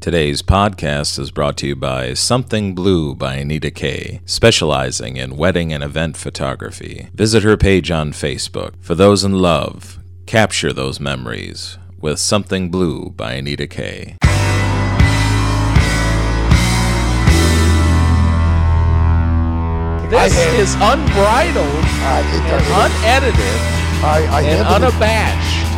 Today's podcast is brought to you by Something Blue by Anita Kay, specializing in wedding and event photography. Visit her page on Facebook. For those in love, capture those memories with Something Blue by Anita Kay. This is unbridled, it, and it- unedited, I, I and unabashed.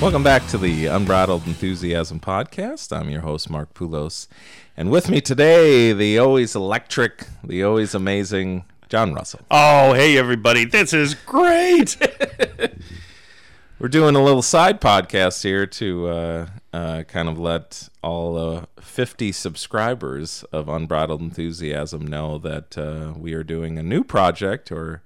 Welcome back to the Unbridled Enthusiasm podcast. I'm your host, Mark Poulos. And with me today, the always electric, the always amazing John Russell. Oh, hey everybody, this is great. We're doing a little side podcast here to uh, uh, kind of let all uh, 50 subscribers of Unbridled Enthusiasm know that uh, we are doing a new project, or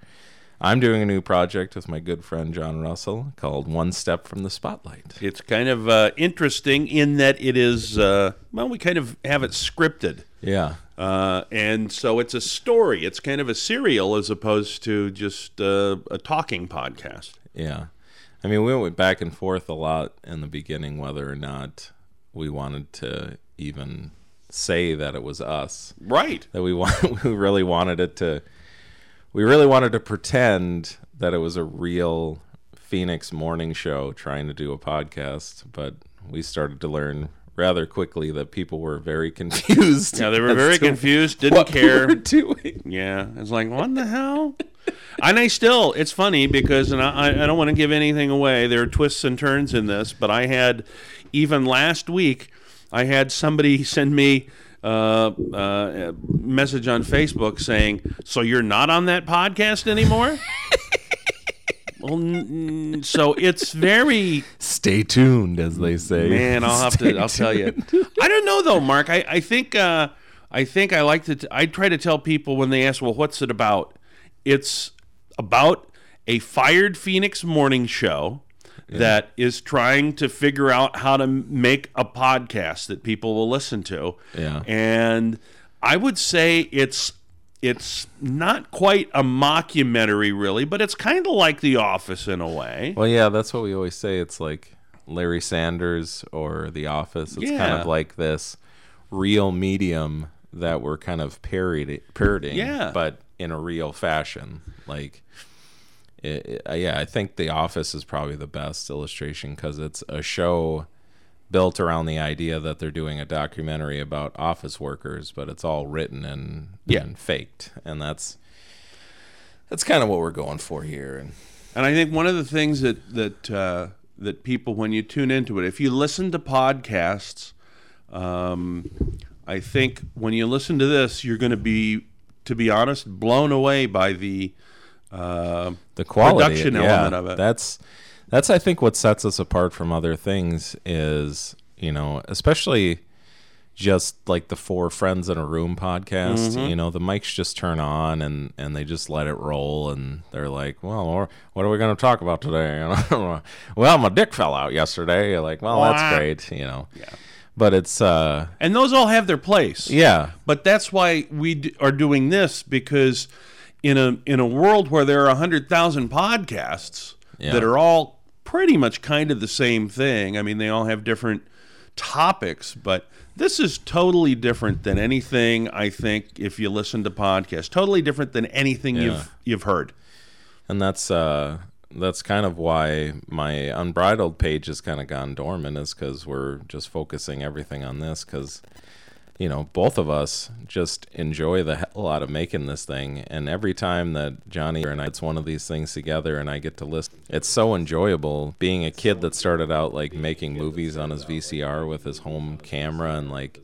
I'm doing a new project with my good friend John Russell called One Step from the Spotlight. it's kind of uh, interesting in that it is, uh, well, we kind of have it scripted. Yeah. Uh, and so it's a story. It's kind of a serial as opposed to just uh, a talking podcast. Yeah. I mean, we went back and forth a lot in the beginning whether or not we wanted to even say that it was us. Right. That we want, we really wanted it to, we really wanted to pretend that it was a real Phoenix morning show trying to do a podcast, but we started to learn rather quickly that people were very confused. Yeah, they were very confused, didn't what we care. were doing. Yeah, it's like what the hell? and I still, it's funny because, and I, I don't want to give anything away. There are twists and turns in this, but I had even last week, I had somebody send me uh, uh, message on Facebook saying, "So you're not on that podcast anymore." well, n- n- so it's very Stay tuned, as they say. Man, I'll have Stay to. I'll tell you. I don't know though, Mark. I, I think uh, I think I like to. T- I try to tell people when they ask, "Well, what's it about?" It's about a fired Phoenix morning show that is trying to figure out how to make a podcast that people will listen to. Yeah. and I would say it's. It's not quite a mockumentary, really, but it's kind of like The Office in a way. Well, yeah, that's what we always say. It's like Larry Sanders or The Office. It's kind of like this real medium that we're kind of parody, parodying, Yeah. but in a real fashion. Like, it, it- yeah, I think The Office is probably the best illustration because it's a show built around the idea that they're doing a documentary about office workers, but it's all written and, Yeah. and faked, and that's that's kind of what we're going for here. And And I think one of the things that that uh, that people, when you tune into it, if you listen to podcasts, um, I think when you listen to this, you're going to be, to be honest, blown away by the uh, the quality production yeah, element of it. That's that's I think what sets us apart from other things is you know especially just like the four friends in a room podcast. Mm-hmm. You know the mics just turn on and and they just let it roll and they're like, well, what are we going to talk about today? Well, my dick fell out yesterday. You're like, well, Wah. that's great. You know. yeah But it's uh and those all have their place. yeah But that's why we d- are doing this because in a in a world where there are hundred thousand podcasts Yeah. that are all pretty much kind of the same thing. I mean, they all have different topics, but this is totally different than anything I think if you listen to podcasts. Totally different than anything Yeah. you've you've heard. and that's uh that's kind of why my unbridled page has kind of gone dormant is because we're just focusing everything on this because you know both of us just enjoy the hell out of making this thing and every time that johnny and i it's one of these things together and i get to listen it's so enjoyable being a kid that started out like making movies on his vcr with his home camera and like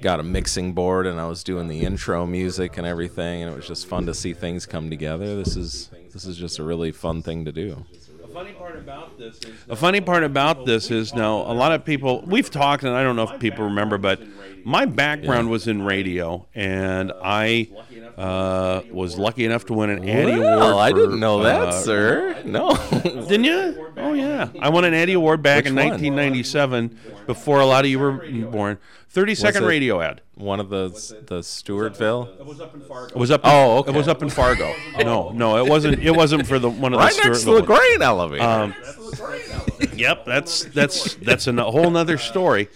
got a mixing board and I was doing the intro music and everything and it was just fun to see things come together. This is this is just a really fun thing to do. The funny part about this is funny part about this is now a lot of people we've talked and I don't know if people remember, but my background was in radio, and I uh, was lucky enough to win an Addy Award. Well, I didn't know that, uh, sir. No. Didn't you? Oh yeah, I won an Addy Award back Which in one? 1997, before a lot of you were born. 30 second it- radio ad. One of the the Stewartville. It was up. In, Fargo. Oh, okay. It was up in Fargo. no, no, it wasn't. It wasn't for the one of Right the next to Stewartville the ones. grain elevator. Um, Yep, that's that's that's a whole nother story.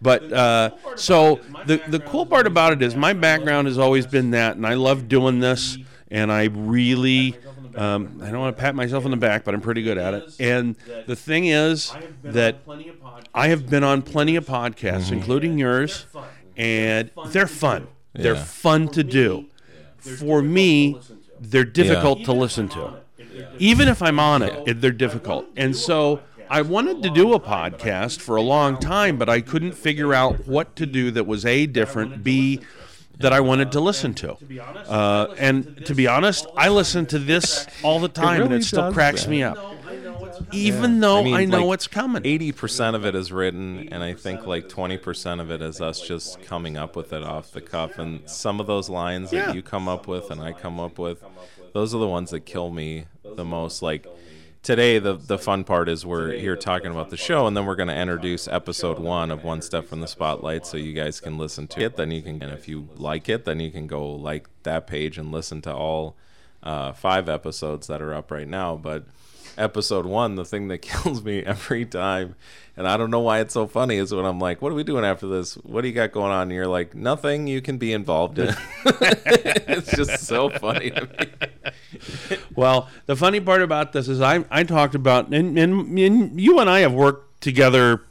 But uh, so the the cool part about it is my background has always been that, and I love doing this, and I really. Um, I don't want to pat myself on the back, but I'm pretty good at it. And the thing is that I have been on plenty of podcasts, including yours, and they're fun. They're Yeah. fun to do. For me, they're difficult to listen to even if I'm on it, it, they're difficult. And so I wanted to do a podcast for a long time, but I couldn't figure out what to do that was A, different, B, that I wanted to listen to. Uh, and to be honest, I listen to this all the time, and it still cracks me up. Even though I, I know like, what's coming. Eighty percent of it is written, and I think like twenty percent of it is us just coming up with it off the cuff. And some of those lines Yeah. that you come up with and I come up with, those are the ones that kill me the most. Like today, the the fun part is we're here talking about the show, and then we're going to introduce episode one of One Step from the Spotlight, so you guys can listen to it. Then you can, and if you like it, then you can go like that page and listen to all uh, five episodes that are up right now. But episode one, the thing that kills me every time, and I don't know why it's so funny, is when I'm like, "What are we doing after this? What do you got going on?" And you're like, "Nothing. You can be involved in." it's just so funny to me. Well, the funny part about this is I I talked about and, and, and you and I have worked together.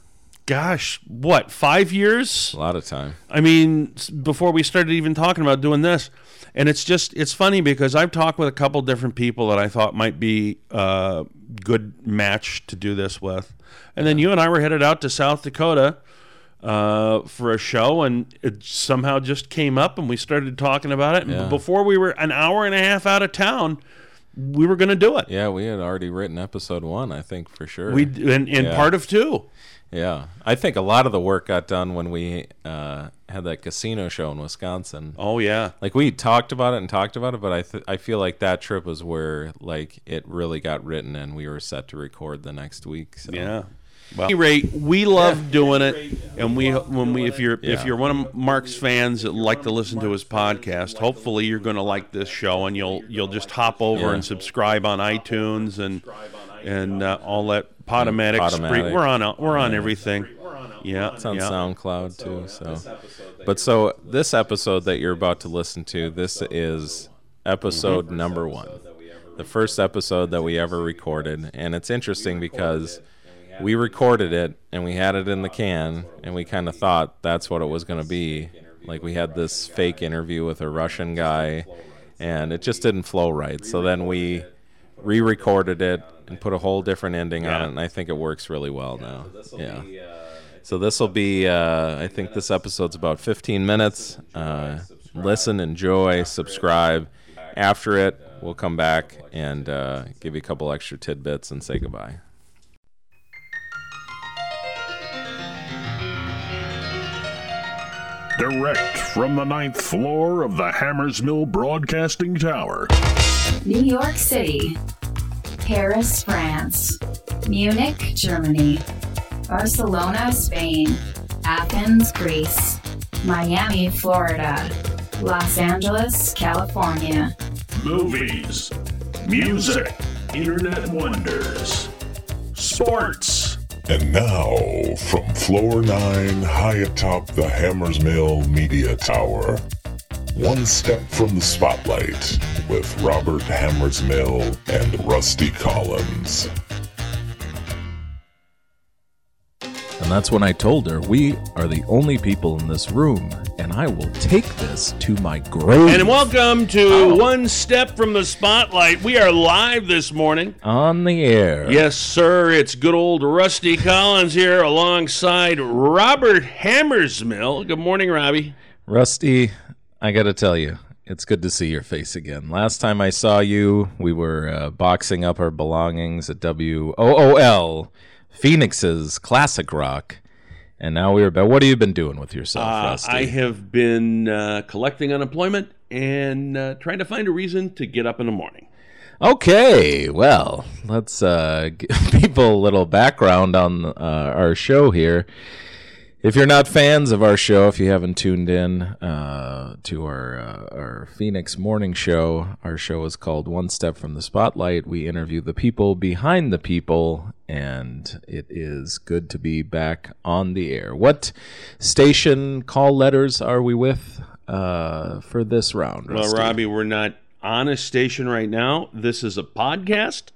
Gosh, what five years? A lot of time. I mean, before we started even talking about doing this, and it's just it's funny because I've talked with a couple different people that I thought might be a good match to do this with, and then you and I were headed out to South Dakota uh, for a show, and it somehow just came up, and we started talking about it. And Yeah. before we were an hour and a half out of town, we were going to do it. Yeah, we had already written episode one, I think for sure. We and, and Yeah. part of two. Yeah, I think a lot of the work got done when we uh, had that casino show in Wisconsin. Oh yeah. like we talked about it and talked about it but i th- i feel like that trip was where like it really got written and we were set to record the next week so Yeah. Well, at any rate, we love doing it, and we when we if you're if you're one of Mark's fans that like to listen to his podcast, hopefully you're going to like this show, and you'll you'll just hop over Yeah. and subscribe on iTunes and and uh, all that Podomatic. Podomatic. Spree- We're on we're on everything. Yeah, it's on yeah. soundcloud too so but so this episode that you're about to listen to this is episode number one the first episode that we ever recorded and it's interesting because we recorded it and we had it in the can and we kind of thought that's what it was going to be like we had this fake interview with a russian guy and it just didn't flow right so then we re-recorded it and put a whole different ending on it and i think it works really well now yeah so this will be, uh, I think this episode's about 15 minutes. Uh, listen, enjoy, subscribe. After it, we'll come back and uh, give you a couple extra tidbits and say goodbye. Direct from the ninth floor of the Hammersmill Broadcasting Tower. New York City, Paris, France, Munich, Germany, Barcelona, Spain, Athens, Greece, Miami, Florida, Los Angeles, California. Movies, music, internet wonders, sports. And now, from floor nine, high atop the Hammersmill Media Tower, one step from the spotlight with Robert Hammersmill and Rusty Collins. And that's when I told her, We are the only people in this room, and I will take this to my grave. And welcome to One Step from the Spotlight. We are live this morning. on the air. Yes, sir. It's good old Rusty Collins here alongside Robert Hammersmill. Good morning, Robbie. Rusty, I got to tell you, it's good to see your face again. Last time I saw you, we were uh, boxing up our belongings at WOOL, Phoenix's Classic Rock. And now we are back. What have you been doing with yourself, Uh, Rusty? I have been uh, collecting unemployment and uh, trying to find a reason to get up in the morning. Okay, well, let's uh, give people a little background on uh, our show here. If you're not fans of our show, if you haven't tuned in uh, to our uh, our Phoenix morning show, our show is called One Step from the Spotlight. We interview the people behind the people, and it is good to be back on the air. What station call letters are we with uh, for this round? Well, Robbie, we're not on a station right now. This is a podcast.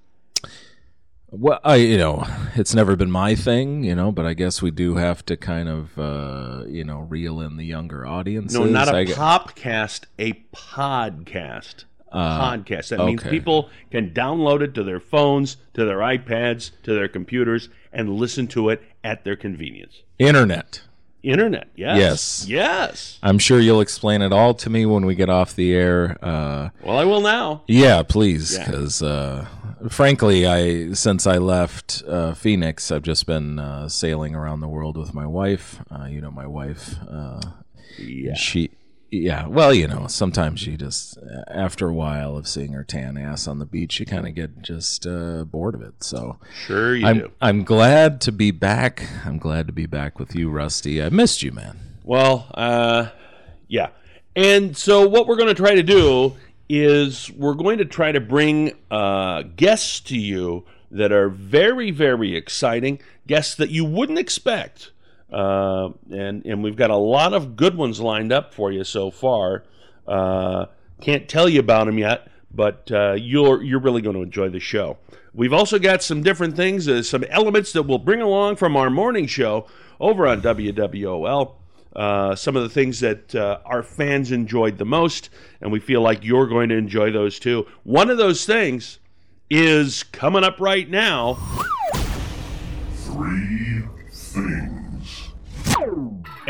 Well, I you know, it's never been my thing, you know, but I guess we do have to kind of uh, you know reel in the younger audiences. No, not a I popcast, a podcast. podcast. That means people can download it to their phones, to their iPads, to their computers, and listen to it at their convenience. Internet. Internet, yes. Yes. Yes. I'm sure you'll explain it all to me when we get off the air. Uh, Well, I will now. yeah, please, Yeah. because uh, frankly, I since I left uh, Phoenix, I've just been uh, sailing around the world with my wife. Uh, you know, my wife. Uh, Yeah. she yeah well you know sometimes you just after a while of seeing her tan ass on the beach you kind of get just uh, bored of it so Sure you I'm, do. I'm glad to be back i'm glad to be back with you rusty i missed you man Well, uh, yeah. And so what we're going to try to do is we're going to try to bring uh, guests to you that are very, very exciting, guests that you wouldn't expect. Uh, and, and we've got a lot of good ones lined up for you so far. Uh, can't tell you about them yet, but uh, you're, you're really going to enjoy the show. We've also got some different things, uh, some elements that we'll bring along from our morning show over on WWOL uh, some of the things that uh, our fans enjoyed the most, and we feel like you're going to enjoy those too. One of those things is coming up right now. Three.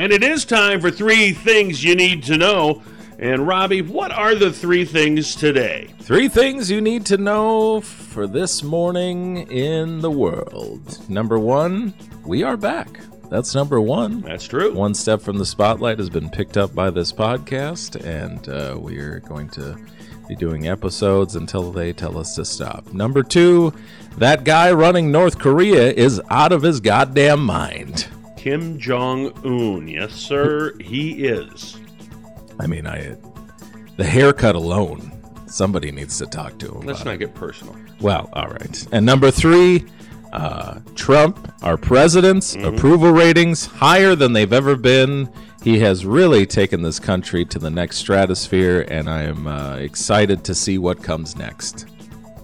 And it is time for three things you need to know. And Robbie, what are the three things today? three things you need to know for this morning in the world number one we are back that's number one That's true. One Step from the Spotlight has been picked up by this podcast, and uh, we are going to be doing episodes until they tell us to stop. Number two, that guy running North Korea is out of his goddamn mind. Kim Jong Un. Yes, sir, he is. I mean, I the haircut alone, somebody needs to talk to him. Let's not get personal. Well, all right. And number three, uh, Trump, our president's approval ratings higher than they've ever been. He has really taken this country to the next stratosphere, and I am uh, excited to see what comes next.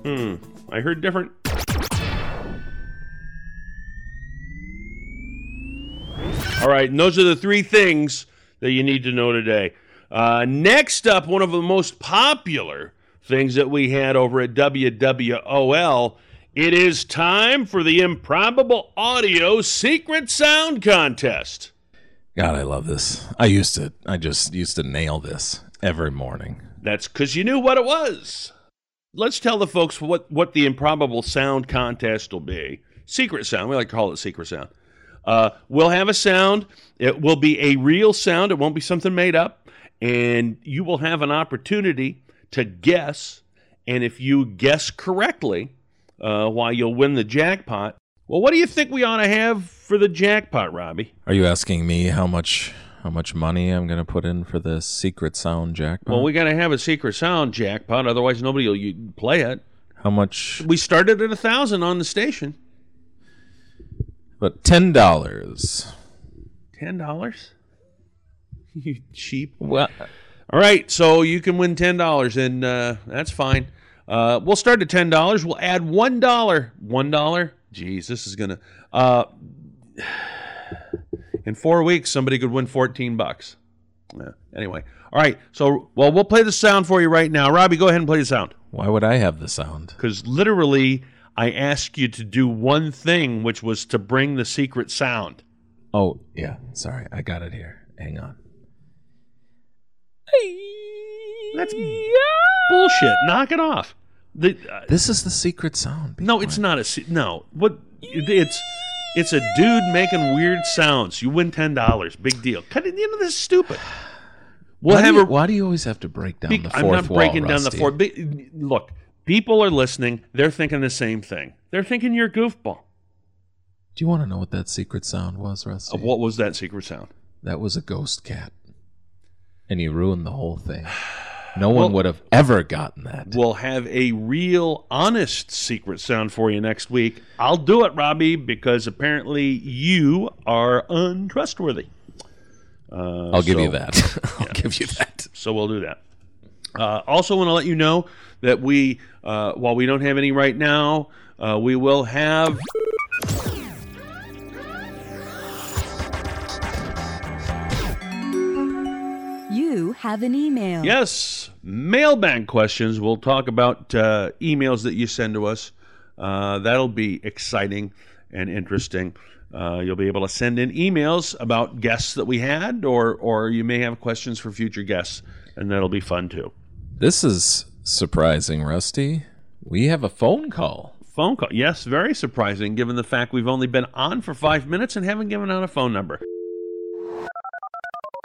Hmm. I heard different. All right, and those are the three things that you need to know today. Uh, next up, one of the most popular things that we had over at WWOL. It is time for the Improbable Audio Secret Sound Contest. God, I love this. I used to, I just used to nail this every morning. That's because you knew what it was. Let's tell the folks what, what the improbable sound contest will be. Secret sound. We like to call it secret sound. Uh, we'll have a sound. It will be a real sound. It won't be something made up. And you will have an opportunity to guess. And if you guess correctly, uh, why you'll win the jackpot. Well, what do you think we ought to have for the jackpot, Robbie? Are you asking me how much, how much money I'm going to put in for the secret sound jackpot? Well, we got to have a secret sound jackpot. Otherwise, nobody will play it. how much? We started at a thousand on the station. But ten dollars. Ten dollars? You cheap. Well, All right, so you can win ten dollars, and uh, that's fine. Uh, we'll start at ten dollars. We'll add one dollar. One dollar. Jeez, this is gonna. Uh, in four weeks, somebody could win fourteen bucks. Yeah. Anyway, all right. So, well, we'll play the sound for you right now. Robbie, go ahead and play the sound. why would I have the sound? Because literally, I asked you to do one thing, which was to bring the secret sound. Oh, yeah. Sorry, I got it here. Hang on. That's bullshit. Knock it off. The, uh, This is the secret sound. No, it's not a se- no. What it's It's a dude making weird sounds. You win ten dollars. Big deal. Cut it. You know this is stupid. We'll why, do you, a. why do you always have to break down Be- the 4th I'm not breaking wall, down the fourth. Be- Look, people are listening. They're thinking the same thing. They're thinking you're a goofball. Do you want to know what that secret sound was, Rusty? Uh, what was that secret sound? That was a ghost cat. And he ruined the whole thing. No one Well- would have ever gotten that. We'll have a real, honest secret sound for you next week. I'll do it, Robbie, because apparently you are untrustworthy. Uh, I'll give so- you that. I'll give you that. So we'll do that. Uh, also, want to let you know that we, uh, while we don't have any right now, uh, we will have. You have an email. Yes, mailbag questions. We'll talk about uh, emails that you send to us. Uh, that'll be exciting and interesting. Uh, you'll be able to send in emails about guests that we had, or or you may have questions for future guests, and that'll be fun too. This is surprising, Rusty. We have a phone call. Phone call, yes, very surprising given the fact we've only been on for five minutes and haven't given out a phone number.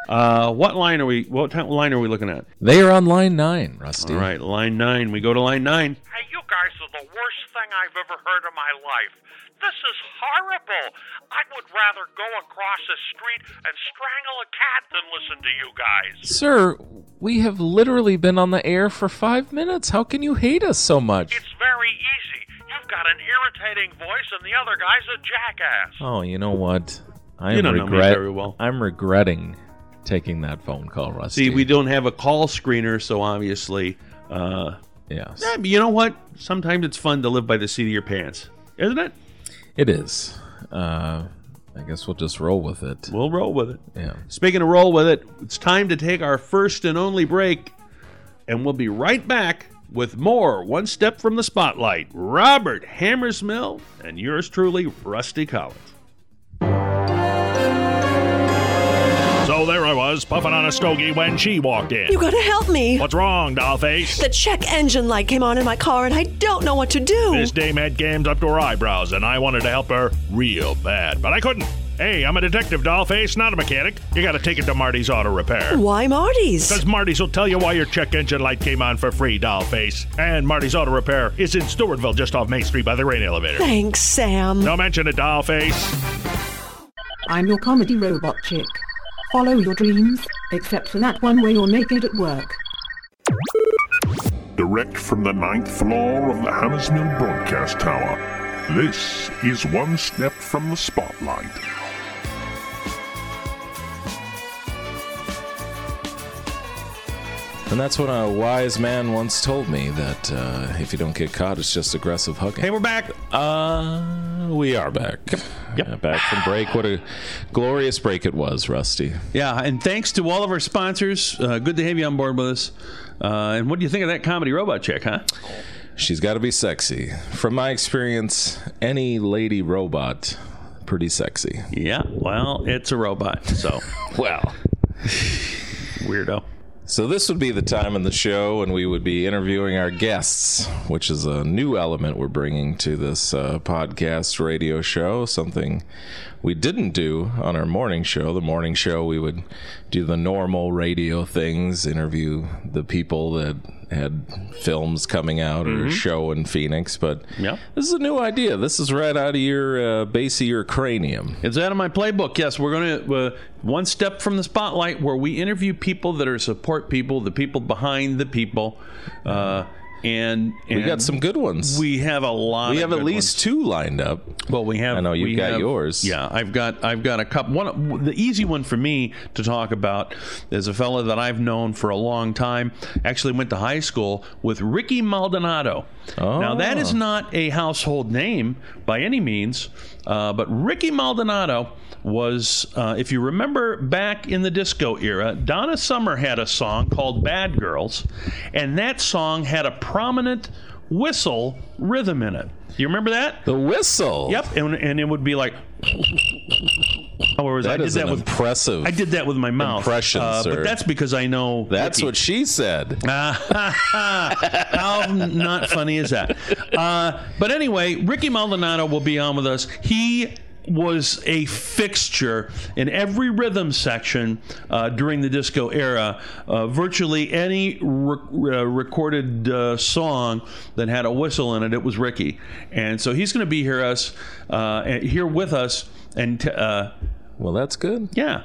Uh, what line are we? What time, line are we looking at? They are on line nine, Rusty. All right, line nine. We go to line nine. Hey, you guys are the worst thing I've ever heard in my life. This is horrible. I would rather go across the street and strangle a cat than listen to you guys. Sir, we have literally been on the air for five minutes. How can you hate us so much? It's very easy. You've got an irritating voice, and the other guy's a jackass. Oh, you know what? I'm You don't know me regret- very well. I'm regretting taking that phone call, Rusty. See, we don't have a call screener, so obviously, uh, Yes. yeah, you know what? Sometimes it's fun to live by the seat of your pants, isn't it? It is. Uh, I guess we'll just roll with it. We'll roll with it. Yeah. Speaking of roll with it, it's time to take our first and only break, and we'll be right back with more One Step from the Spotlight. Robert Hammersmill and yours truly, Rusty Collins. So there I was, puffing on a stogie when she walked in. You gotta help me. What's wrong, dollface? The check engine light came on in my car and I don't know what to do. This dame had games up to her eyebrows, and I wanted to help her real bad, but I couldn't. Hey, I'm a detective, dollface, not a mechanic. You gotta take it to Marty's Auto Repair. Why Marty's? Because Marty's will tell you why your check engine light came on for free, dollface. And Marty's Auto Repair is in Stewartville, just off Main Street by the rain elevator. Thanks, Sam. Don't mention it, dollface. I'm your comedy robot chick. Follow your dreams, except for that one where you're naked at work. Direct from the ninth floor of the Hammersmill Broadcast Tower, this is One Step from the Spotlight. And that's what a wise man once told me that uh, if you don't get caught, it's just aggressive hugging. Hey, we're back. Uh, we are back. Yep. Uh, back from break. What a glorious break it was, Rusty. Yeah, and thanks to all of our sponsors. Uh, good to have you on board with us. Uh, and what do you think of that comedy robot chick, huh? She's got to be sexy. From my experience, any lady robot, pretty sexy. Yeah, well, it's a robot, so Well. weirdo. So this would be the time in the show when we would be interviewing our guests, which is a new element we're bringing to this uh, podcast radio show. Something we didn't do on our morning show. The morning show we would do the normal radio things, interview the people that had films coming out or a show in Phoenix. But Yeah. this is a new idea. This is right out of your uh, base of your cranium. It's out of my playbook. Yes, we're going to uh, one step from the spotlight, where we interview people that are support people, the people behind the people, uh, and, and We got some good ones. We have a lot. we have at least ones. two lined up. Well, we have. I know you've got have- yours. Yeah, I've got. I've got a couple. One, the easy one for me to talk about is a fellow that I've known for a long time. Actually, went to high school with Ricky Maldonado. Oh. Now that is Oh. not a household name by any means, uh, but Ricky Maldonado was, uh, if you remember back in the disco era, Donna Summer had a song called "Bad Girls," and that song had a prominent whistle rhythm in it. You remember that? The whistle. Yep, and, and it would be like. Or was I did is that with impressive. I did that with my mouth. impression, uh, sir. But that's because I know. That's Ricky. what she said. How not funny is that? Uh, but anyway, Ricky Maldonado will be on with us. He was a fixture in every rhythm section uh, during the disco era. Uh, virtually any re- uh, recorded uh, song that had a whistle in it, it was Ricky. And so he's going to be here us uh, here with us. And t- uh, well, that's good. Yeah.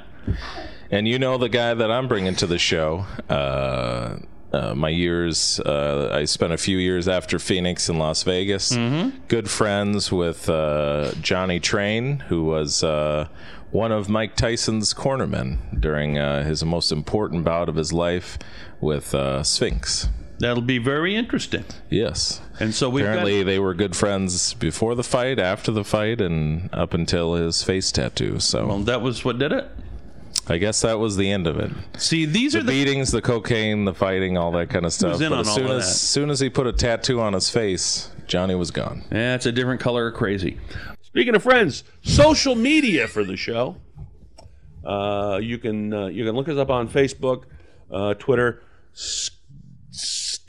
And you know the guy that I'm bringing to the show. Uh, uh, my years, uh, I spent a few years after Phoenix in Las Vegas. Mm-hmm. Good friends with uh, Johnny Train, who was uh, one of Mike Tyson's cornermen during uh, his most important bout of his life with uh, Spinks. That'll be very interesting. Yes. And so we've Apparently, got, they were good friends before the fight, after the fight, and up until his face tattoo. So well, that was what did it. I guess that was the end of it. See, these the are the beatings, the cocaine, the fighting, all that kind of stuff. was in but on as all soon as soon as he put a tattoo on his face, Johnny was gone. Yeah, it's a different color of crazy. Speaking of friends, social media for the show. Uh, you can uh, you can look us up on Facebook, uh, Twitter, S-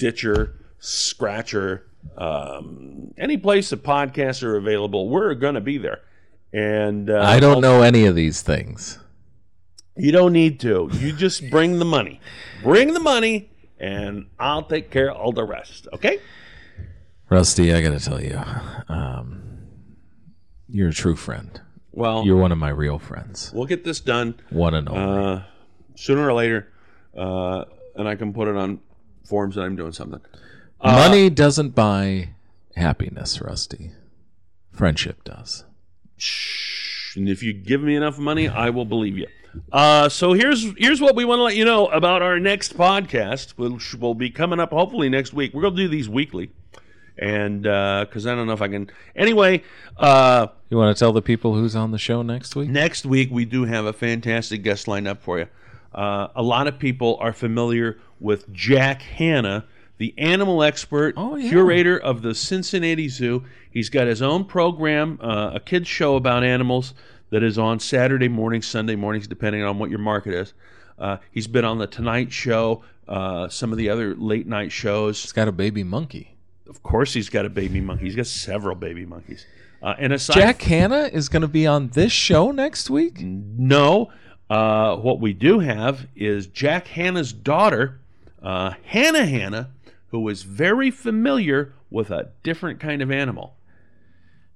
Stitcher, Scratcher, um, any place that podcasts are available. We're going to be there. And uh, I don't know any of these things. You don't need to. You just bring the money. Bring the money, and I'll take care of all the rest. Okay? Rusty, I got to tell you, um, you're a true friend. Well, You're one of my real friends. we'll get this done. One and only. uh, sooner or later, uh, and I can put it on forms that I'm doing something. Uh, Money doesn't buy happiness, Rusty. Friendship does. And if you give me enough money, I will believe you. Uh, so here's here's what we want to let you know about our next podcast, which will be coming up hopefully next week. We're gonna do these weekly, and because I don't know if I can. Anyway, uh, You want to tell the people who's on the show next week? Next week, we do have a fantastic guest lined up for you. Uh, a lot of people are familiar with Jack Hanna, the animal expert, curator of the Cincinnati Zoo. He's got his own program, uh, a kids' show about animals that is on Saturday mornings, Sunday mornings, depending on what your market is. Uh, he's been on the Tonight Show, uh, some of the other late night shows. He's got a baby monkey. Of course, he's got a baby monkey. He's got several baby monkeys. Uh, and aside Jack Hanna is going to be on this show next week? No. Uh, what we do have is Jack Hanna's daughter, uh, Hannah Hanna, who is very familiar with a different kind of animal.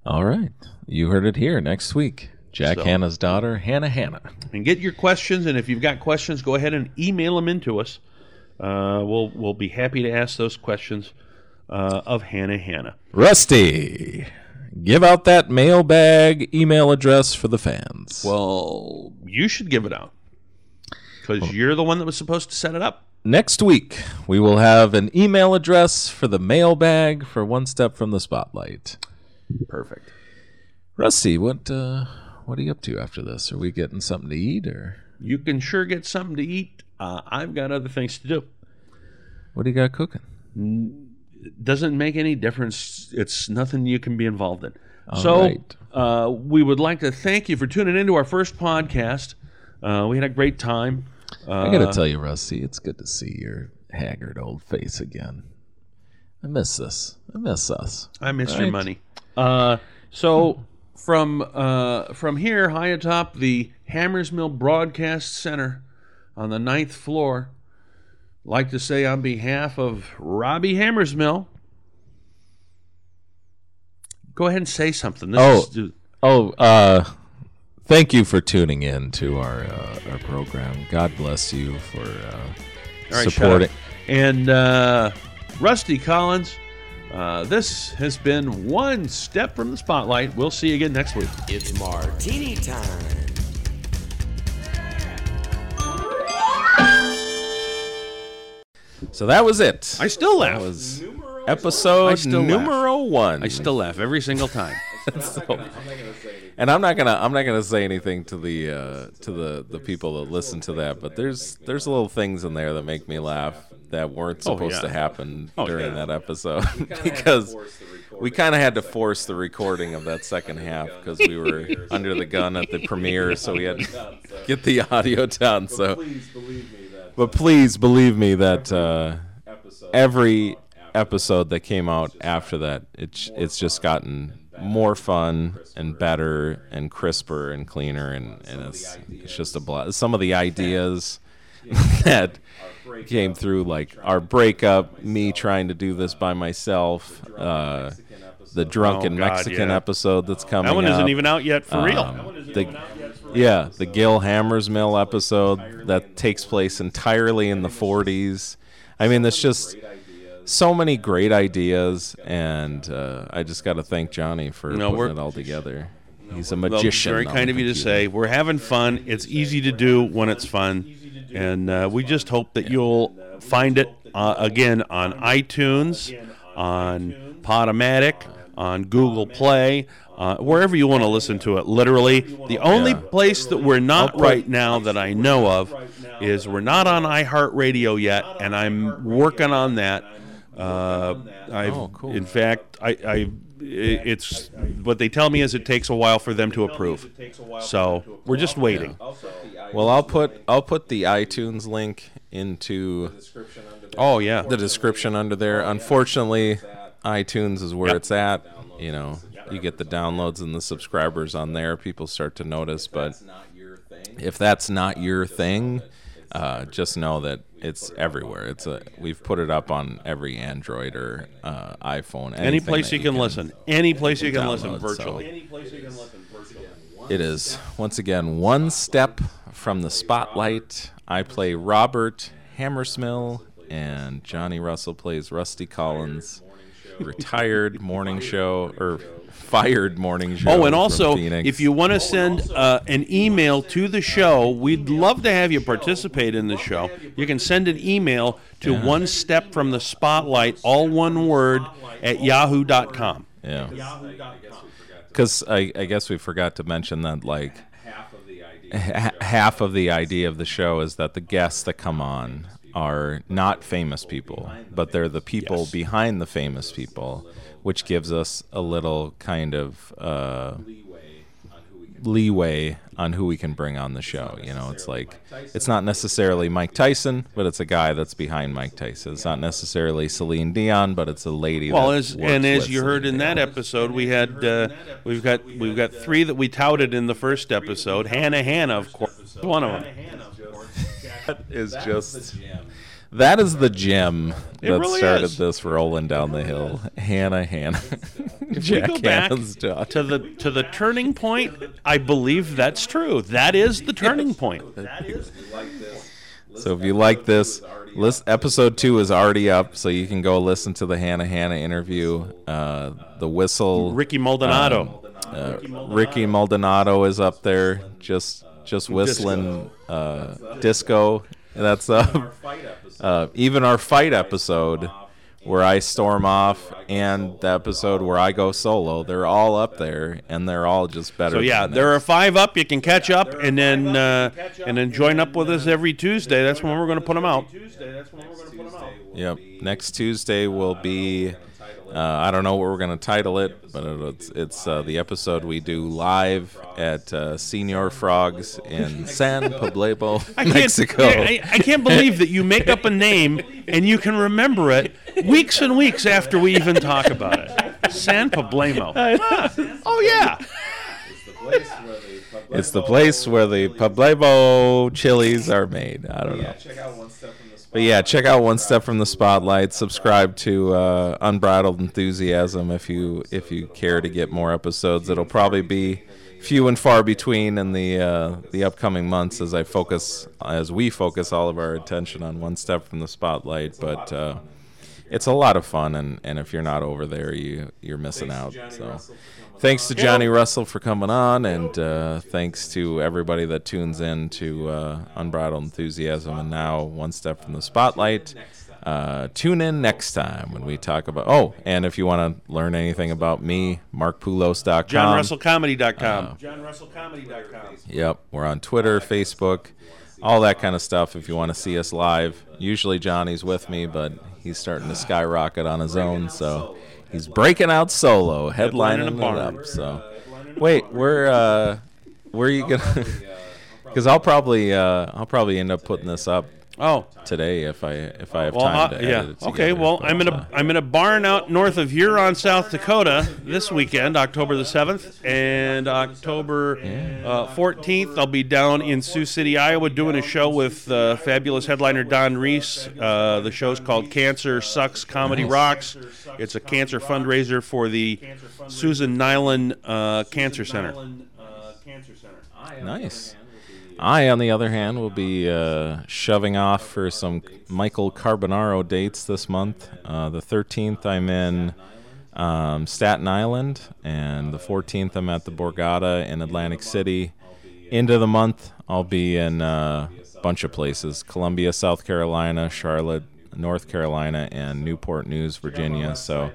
All right. You heard it here next week. Jack So- Hanna's daughter, Hannah Hanna. And get your questions, and if you've got questions, go ahead and email them into us. Uh, we'll we'll be happy to ask those questions uh, of Hannah Hanna. Rusty, give out that mailbag email address for the fans. Well, you should give it out because you're the one that was supposed to set it up. Next week, we will have an email address for the mailbag for One Step from the Spotlight. Perfect. Rusty, what uh, what are you up to after this? Are we getting something to eat, or You can sure get something to eat. Uh, I've got other things to do. what do you got cooking? Doesn't make any difference. It's nothing you can be involved in. All so right. uh, we would like to thank you for tuning into our first podcast. Uh, we had a great time. Uh, I got to tell you, Rusty, it's good to see your haggard old face again. I miss this. I miss us. I miss your money. Uh, so from uh, from here, high atop the Hammersmill Broadcast Center on the ninth floor, like to say on behalf of Robbie Hammersmill, go ahead and say something. This Oh, is- oh, uh, thank you for tuning in to our uh, our program. God bless you for uh, All right, shut supporting. And uh, Rusty Collins, uh, this has been one step from the spotlight. We'll see you again next week. It's martini time. So that was it. I still laugh. That was episode I still laugh. numero one. I still laugh every single time. So- and I'm not gonna I'm not gonna say anything to the uh, to the, the people that listen to that, but there's there's little things in there that make me laugh that weren't Oh, supposed yeah. to happen Oh, during yeah. that episode because we kind of had to force the recording of that second half because we were under the gun at the premiere, so we had to get the audio down. So, but please believe me that uh, every episode that came out after that, it's it's just gotten more fun and better and crisper and cleaner and, and it's it's just a blast. Some of the ideas that came through like our breakup, me trying to do this by myself, uh, the drunken Oh, God, Mexican yeah. episode that's coming. That one isn't up. even out yet for real. Um, the- yeah, the Gil Hammersmill episode that takes place entirely in the 40s. I mean, there's just so many great ideas, and uh, I just got to thank Johnny for No, putting it all together. He's a Well, magician. very kind of you to say. We're having fun. It's easy to do when it's fun, and uh, we just hope that you'll find it uh, again on iTunes, on Podomatic, on Google Play, uh, wherever you want to listen to it. Literally, the only Yeah. place that we're not right now that I know of is we're not on iHeartRadio yet, and I'm working on that. Uh, I've, Oh, cool. In fact, I, I it's what they tell me is it takes a while for them to approve. So we're just waiting. Well, I'll put I'll put the iTunes link into Oh yeah. the description under there. Unfortunately, iTunes is where Yep. it's at. You know, you get the downloads and the subscribers on there. People start to notice, but if that's not your thing, uh, just know that it's everywhere. It's a we've put it up on every Android or uh, iPhone. Any place that you can listen. Any place you can listen download, so- virtually. It is once again one step from the spotlight. I play Robert Hammersmill, and Johnny Russell plays Rusty Collins, retired morning show or fired morning show. Oh, and also, if you want to send uh, an email to the show, we'd love to have you participate in the show. You can send an email to Yeah. one step from the spotlight, all one word, at yahoo.com. yeah, because I, I guess we forgot to mention that like half of the idea of the show is that the guests that come on are not famous people, but they're the people Yes. behind the famous people, which gives us a little kind of uh, leeway on who we can bring on the show. You know, it's like it's not necessarily Mike Tyson, but it's a guy that's behind Mike Tyson. It's not necessarily Celine Dion, but it's a lady. Well, that as and as you heard in that episode, we had uh, we've got we've got three that we touted in the first episode. Hannah Hanna, of course, one of them. Is just that is the gem It that really started is. this rolling down the hill. Hannah, Hanna, If we Jack go back Hannah's daughter. to the to the turning point, I believe that's true. That is the turning point. So if you like this, list episode two is already up, so you can go listen to the Hannah Hanna interview. Uh, the whistle. Ricky Maldonado. uh, Ricky Maldonado is up there, just just whistling uh, disco. That's uh, uh, even our fight episode where I storm off and the episode where I go solo. They're all up there, and they're all just better. So yeah, than there are five up. You can catch up and then uh, and then join up with us every Tuesday. That's when we're going to put them out. Yep. Next Tuesday will be. Uh, I don't know what we're going to title it, but it's it's uh, the episode we do live at uh, Señor Frog's in San Pablo, I can't, Mexico. I, I can't believe that you make up a name and you can remember it weeks and weeks after we even talk about it. San Pablemo. Oh yeah. It's the place where the Pablo chilies are made. I don't know. But yeah, check out One Step from the Spotlight. Subscribe to uh, Unbridled Enthusiasm if you if you care to get more episodes. It'll probably be few and far between in the uh, the upcoming months as I focus as we focus all of our attention on One Step from the Spotlight. But uh, it's a lot of fun, and, and if you're not over there, you you're missing out. So. Thanks to Johnny Russell for coming on, and uh, thanks to everybody that tunes in to uh, Unbridled Enthusiasm and now One Step from the Spotlight. Uh, tune in next time when we talk about. Oh, and if you want to learn anything about me, markpoulos.com. JohnRussellComedy.com. JohnRussellComedy.com. Yep, we're on Twitter, Facebook, all that kind of stuff. If you want to see us live, usually Johnny's with me, but he's starting to skyrocket on his own, so he's breaking out solo, headlining it up. So, wait, where uh, where are you gonna? Because I'll probably uh, I'll probably end up putting this up Oh, today if I if I have well, time uh, to yeah. edit it Okay. together, Well, but, I'm in uh, a I'm in a barn out north of Huron, South Dakota, this weekend, October the seventh, and October uh, fourteenth. I'll be down in Sioux City, Iowa, doing a show with uh, fabulous headliner Don Reese. Uh, the show's called Cancer Sucks, Comedy Nice. Rocks. It's a cancer fundraiser for the Susan Nylen uh, Cancer Center. Nice. I, on the other hand, will be uh, shoving off for some Michael Carbonaro dates this month. Uh, the 13th, I'm in um, Staten Island, and the 14th, I'm at the Borgata in Atlantic City. Into the month, I'll be in uh, a bunch of places Columbia, South Carolina, Charlotte, North Carolina, and Newport News, Virginia. So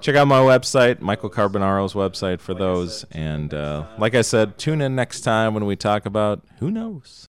check out my website, Michael Carbonaro's website for those. And uh, like I said, tune in next time when we talk about who knows.